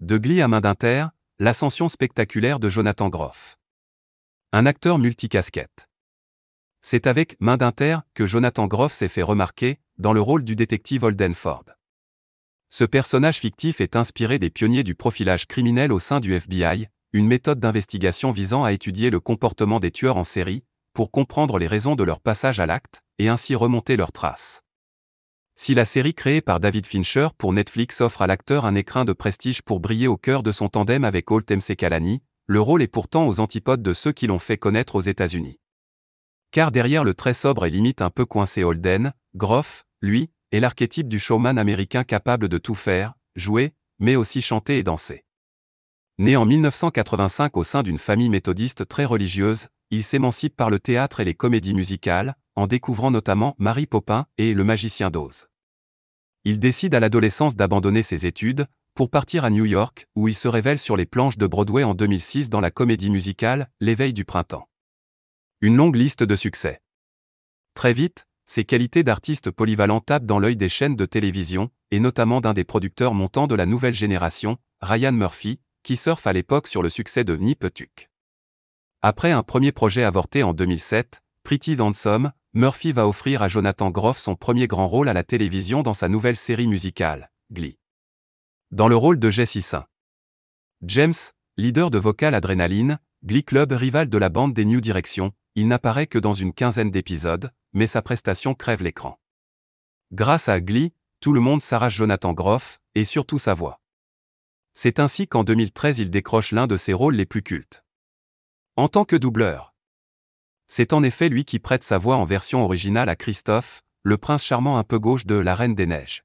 De Glee à main d'Inter, l'ascension spectaculaire de Jonathan Groff. Un acteur multicasquette. C'est avec Main d'Inter que Jonathan Groff s'est fait remarquer, dans le rôle du détective Holden Ford. Ce personnage fictif est inspiré des pionniers du profilage criminel au sein du FBI, une méthode d'investigation visant à étudier le comportement des tueurs en série, pour comprendre les raisons de leur passage à l'acte, et ainsi remonter leurs traces. Si la série créée par David Fincher pour Netflix offre à l'acteur un écrin de prestige pour briller au cœur de son tandem avec Holt Kalani, le rôle est pourtant aux antipodes de ceux qui l'ont fait connaître aux États-Unis. Car derrière le très sobre et limite un peu coincé Holden, Groff, lui, est l'archétype du showman américain capable de tout faire, jouer, mais aussi chanter et danser. Né en 1985 au sein d'une famille méthodiste très religieuse, il s'émancipe par le théâtre et les comédies musicales, en découvrant notamment Marie Popin et Le Magicien d'Oz. Il décide à l'adolescence d'abandonner ses études, pour partir à New York, où il se révèle sur les planches de Broadway en 2006 dans la comédie musicale L'éveil du printemps. Une longue liste de succès. Très vite, ses qualités d'artiste polyvalent tapent dans l'œil des chaînes de télévision, et notamment d'un des producteurs montants de la nouvelle génération, Ryan Murphy, qui surfe à l'époque sur le succès de Nipetuk. Après un premier projet avorté en 2007, Pretty Dansom, Murphy va offrir à Jonathan Groff son premier grand rôle à la télévision dans sa nouvelle série musicale, Glee. Dans le rôle de Jesse Saint. James, leader de Vocal Adrenaline, Glee Club rival de la bande des New Directions, il n'apparaît que dans une quinzaine d'épisodes, mais sa prestation crève l'écran. Grâce à Glee, tout le monde s'arrache Jonathan Groff, et surtout sa voix. C'est ainsi qu'en 2013 il décroche l'un de ses rôles les plus cultes. En tant que doubleur, c'est en effet lui qui prête sa voix en version originale à Christophe, le prince charmant un peu gauche de La Reine des Neiges.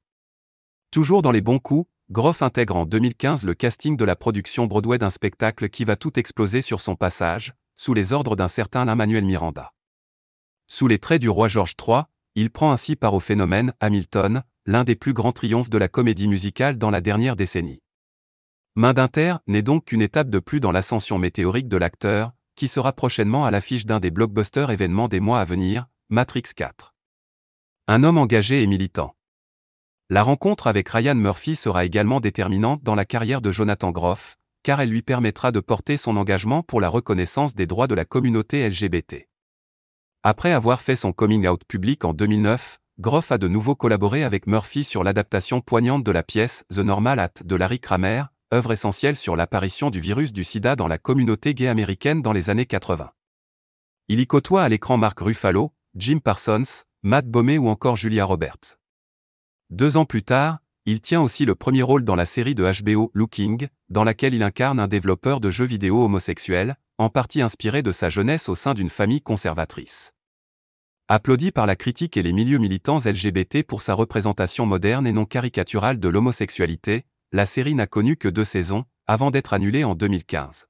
Toujours dans les bons coups, Groff intègre en 2015 le casting de la production Broadway d'un spectacle qui va tout exploser sur son passage, sous les ordres d'un certain Lin-Manuel Miranda. Sous les traits du roi George III, il prend ainsi part au phénomène Hamilton, l'un des plus grands triomphes de la comédie musicale dans la dernière décennie. Main d'Inter n'est donc qu'une étape de plus dans l'ascension météorique de l'acteur, qui sera prochainement à l'affiche d'un des blockbusters événements des mois à venir, Matrix 4. Un homme engagé et militant. La rencontre avec Ryan Murphy sera également déterminante dans la carrière de Jonathan Groff, car elle lui permettra de porter son engagement pour la reconnaissance des droits de la communauté LGBT. Après avoir fait son coming out public en 2009, Groff a de nouveau collaboré avec Murphy sur l'adaptation poignante de la pièce The Normal At de Larry Kramer, œuvre essentielle sur l'apparition du virus du sida dans la communauté gay américaine dans les années 80. Il y côtoie à l'écran Mark Ruffalo, Jim Parsons, Matt Bomey ou encore Julia Roberts. Deux ans plus tard, il tient aussi le premier rôle dans la série de HBO Looking, dans laquelle il incarne un développeur de jeux vidéo homosexuel, en partie inspiré de sa jeunesse au sein d'une famille conservatrice. Applaudi par la critique et les milieux militants LGBT pour sa représentation moderne et non caricaturale de l'homosexualité, la série n'a connu que deux saisons, avant d'être annulée en 2015.